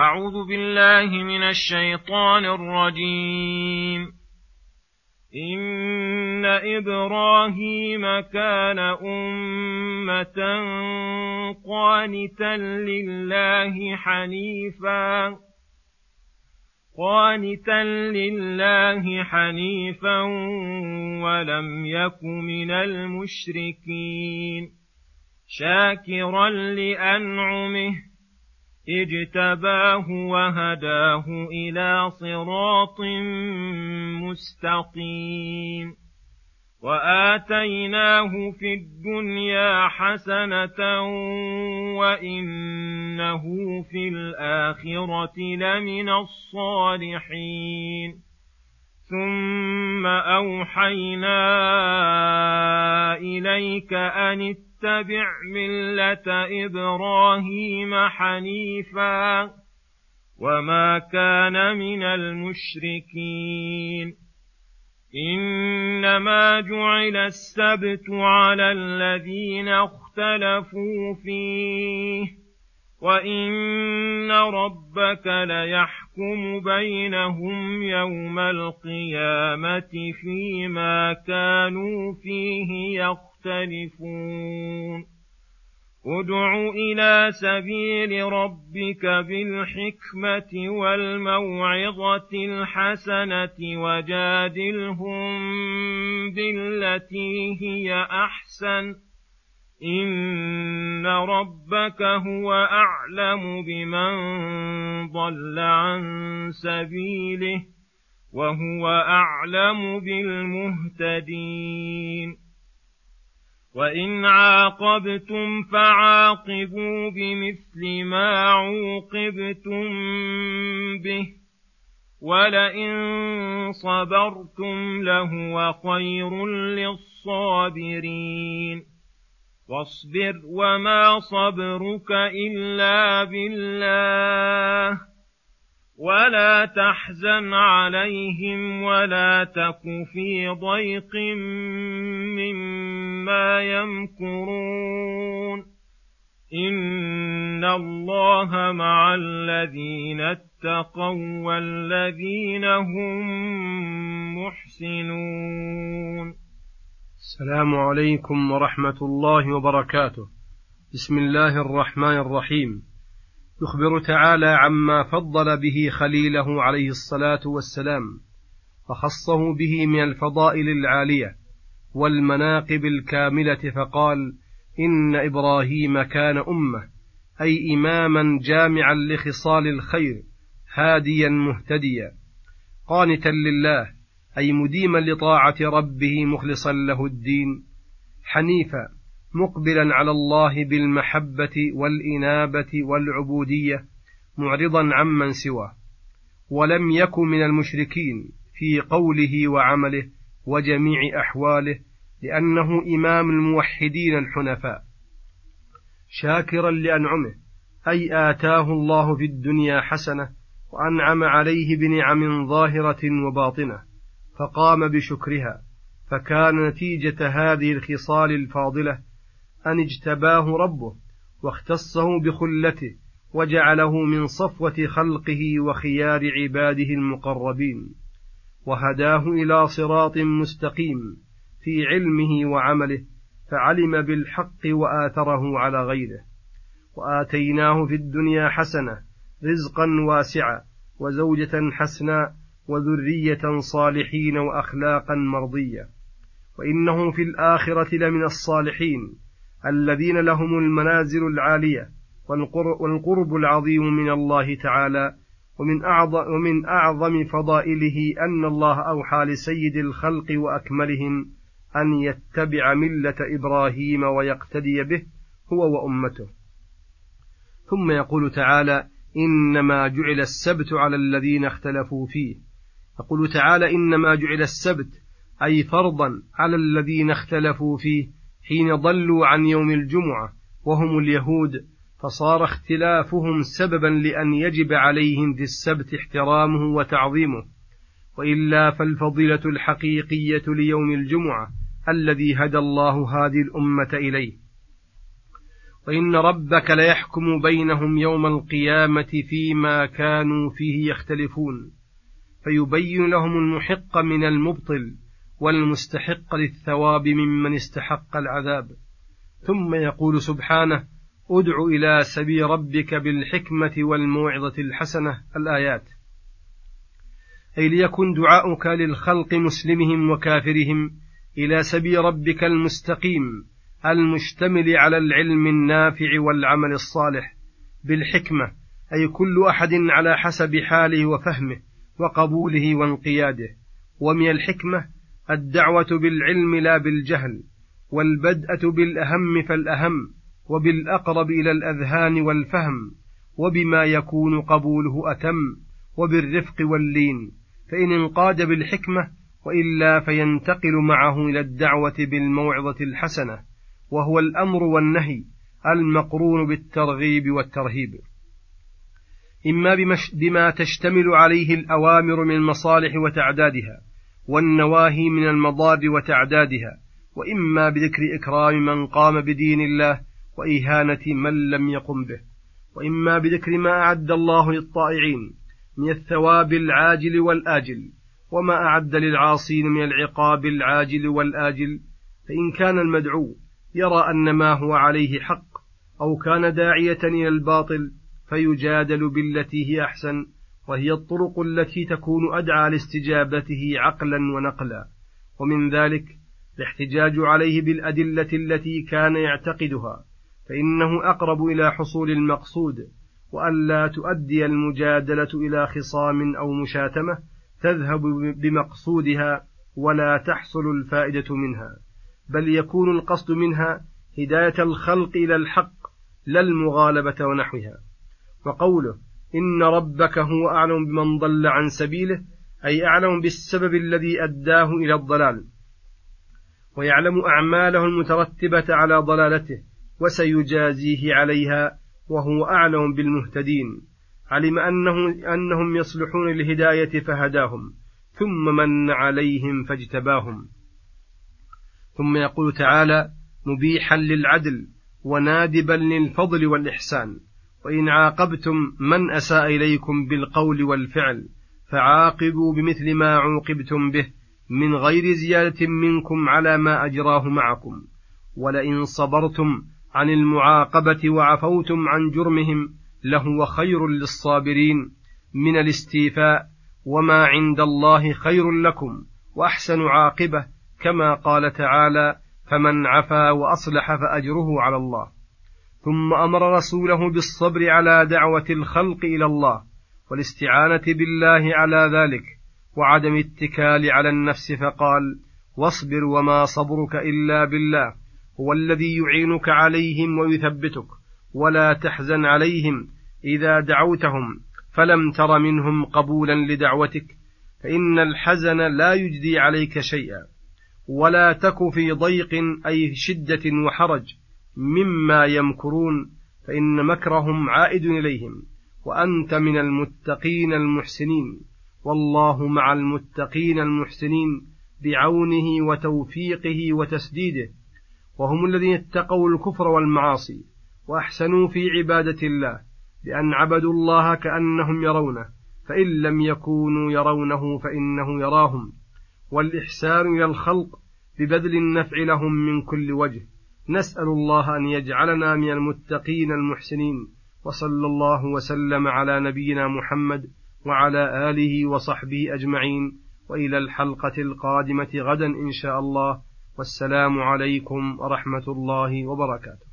أعوذ بالله من الشيطان الرجيم. إن إبراهيم كان أمة قانتا لله حنيفا. قانتا لله حنيفا ولم يك من المشركين. شاكرا لأنعمه اجتباه وهداه إلى صراط مستقيم. وآتيناه في الدنيا حسنة وإنه في الآخرة لمن الصالحين. ثم أوحينا إليك أن اتبع ملة إبراهيم حنيفا وما كان من المشركين. إنما جعل السبت على الذين اختلفوا فيه وإن ربك ليحكم بينهم يوم القيامة فيما كانوا فيه يختلفون يختلفون. ادع إلى سبيل ربك بالحكمة والموعظة الحسنة وجادلهم بالتي هي أحسن. إن ربك هو أعلم بمن ضل عن سبيله وهو أعلم بالمهتدين. وان عاقبتم فعاقبوا بمثل ما عوقبتم به ولئن صبرتم لهو خير للصابرين واصبر وما صبرك الا بالله ولا تحزن عليهم ولا تك في ضيق مما يمكرون ان الله مع الذين اتقوا والذين هم محسنون السلام عليكم ورحمة الله وبركاته. بسم الله الرحمن الرحيم. يخبر تعالى عما فضل به خليله عليه الصلاة والسلام فخصه به من الفضائل العالية والمناقب الكاملة فقال إن إبراهيم كان أمة أي إماما جامعا لخصال الخير هاديا مهتديا قانتا لله أي مديما لطاعة ربه مخلصا له الدين حنيفا مقبلا على الله بالمحبة والإنابة والعبودية معرضا عمن سواه. ولم يكن من المشركين في قوله وعمله وجميع أحواله لأنه إمام الموحدين الحنفاء. شاكرا لأنعمه أي آتاه الله في الدنيا حسنة وأنعم عليه بنعم ظاهرة وباطنة فقام بشكرها فكان نتيجة هذه الخصال الفاضلة أن اجتباه ربه واختصه بخلته وجعله من صفوة خلقه وخيار عباده المقربين وهداه إلى صراط مستقيم في علمه وعمله فعلم بالحق وآثره على غيره وآتيناه في الدنيا حسنة رزقا واسعا وزوجة حسنا وذرية صالحين وأخلاقا مرضية وإنه في الآخرة لمن الصالحين الذين لهم المنازل العالية والقرب العظيم من الله تعالى ومن أعظم, ومن أعظم فضائله أن الله أوحى لسيد الخلق وأكملهم أن يتبع ملة إبراهيم ويقتدي به هو وأمته. ثم يقول تعالى إنما جعل السبت على الذين اختلفوا فيه. يقول تعالى إنما جعل السبت أي فرضا على الذين اختلفوا فيه حين ضلوا عن يوم الجمعة وهم اليهود فصار اختلافهم سببا لأن يجب عليهم في السبت احترامه وتعظيمه. وإلا فالفضيلة الحقيقية ليوم الجمعة الذي هدى الله هذه الأمة إليه. وإن ربك ليحكم بينهم يوم القيامة فيما كانوا فيه يختلفون فيبين لهم المحق من المبطل والمستحق للثواب ممن استحق العذاب. ثم يقول سبحانه ادع إلى سبيل ربك بالحكمة والموعظة الحسنة الآيات. أي ليكن دعاؤك للخلق مسلمهم وكافرهم إلى سبيل ربك المستقيم المشتمل على العلم النافع والعمل الصالح بالحكمة أي كل أحد على حسب حاله وفهمه وقبوله وانقياده. ومن الحكمة الدعوة بالعلم لا بالجهل والبدءة بالأهم فالأهم وبالأقرب إلى الأذهان والفهم وبما يكون قبوله أتم وبالرفق واللين فإن انقاد بالحكمة وإلا فينتقل معه إلى الدعوة بالموعظة الحسنة وهو الأمر والنهي المقرون بالترغيب والترهيب. إما بما تشتمل عليه الأوامر من المصالح وتعدادها. والنواهي من المضار وتعدادها وإما بذكر إكرام من قام بدين الله وإهانة من لم يقم به وإما بذكر ما أعد الله للطائعين من الثواب العاجل والآجل وما أعد للعاصين من العقاب العاجل والآجل فإن كان المدعو يرى أن ما هو عليه حق أو كان داعية إلى الباطل فيجادل بالتي هي أحسن. وهي الطرق التي تكون أدعى لاستجابته عقلا ونقلا. ومن ذلك الاحتجاج عليه بالأدلة التي كان يعتقدها فإنه أقرب إلى حصول المقصود وألا تؤدي المجادلة إلى خصام أو مشاتمة تذهب بمقصودها ولا تحصل الفائدة منها بل يكون القصد منها هداية الخلق إلى الحق لا المغالبة ونحوها. وقوله إن ربك هو أعلم بمن ضل عن سبيله أي أعلم بالسبب الذي أداه إلى الضلال. ويعلم أعماله المترتبة على ضلالته وسيجازيه عليها وهو أعلم بالمهتدين. علم أنه أنهم يصلحون للهداية فهداهم ثم من عليهم فاجتباهم. ثم يقول تعالى مبيحا للعدل ونادبا للفضل والإحسان. وإن عاقبتم من أساء إليكم بالقول والفعل فعاقبوا بمثل ما عوقبتم به من غير زيادة منكم على ما أجراه معكم. ولئن صبرتم عن المعاقبة وعفوتم عن جرمهم لهو خير للصابرين من الاستيفاء وما عند الله خير لكم وأحسن عاقبة كما قال تعالى فمن عفا وأصلح فأجره على الله. ثم أمر رسوله بالصبر على دعوة الخلق إلى الله والاستعانة بالله على ذلك وعدم اتكال على النفس فقال واصبر وما صبرك إلا بالله هو الذي يعينك عليهم ويثبتك ولا تحزن عليهم إذا دعوتهم فلم تر منهم قبولا لدعوتك فإن الحزن لا يجدي عليك شيئا ولا تك في ضيق أي شدة وحرج مما يمكرون فإن مكرهم عائد إليهم وأنت من المتقين المحسنين والله مع المتقين المحسنين بعونه وتوفيقه وتسديده وهم الذين اتقوا الكفر والمعاصي وأحسنوا في عبادة الله بأن عبدوا الله كأنهم يرونه فإن لم يكونوا يرونه فإنه يراهم والإحسان إلى الخلق ببذل النفع لهم من كل وجه. نسأل الله أن يجعلنا من المتقين المحسنين وصلى الله وسلم على نبينا محمد وعلى آله وصحبه أجمعين وإلى الحلقة القادمة غدا إن شاء الله والسلام عليكم ورحمة الله وبركاته.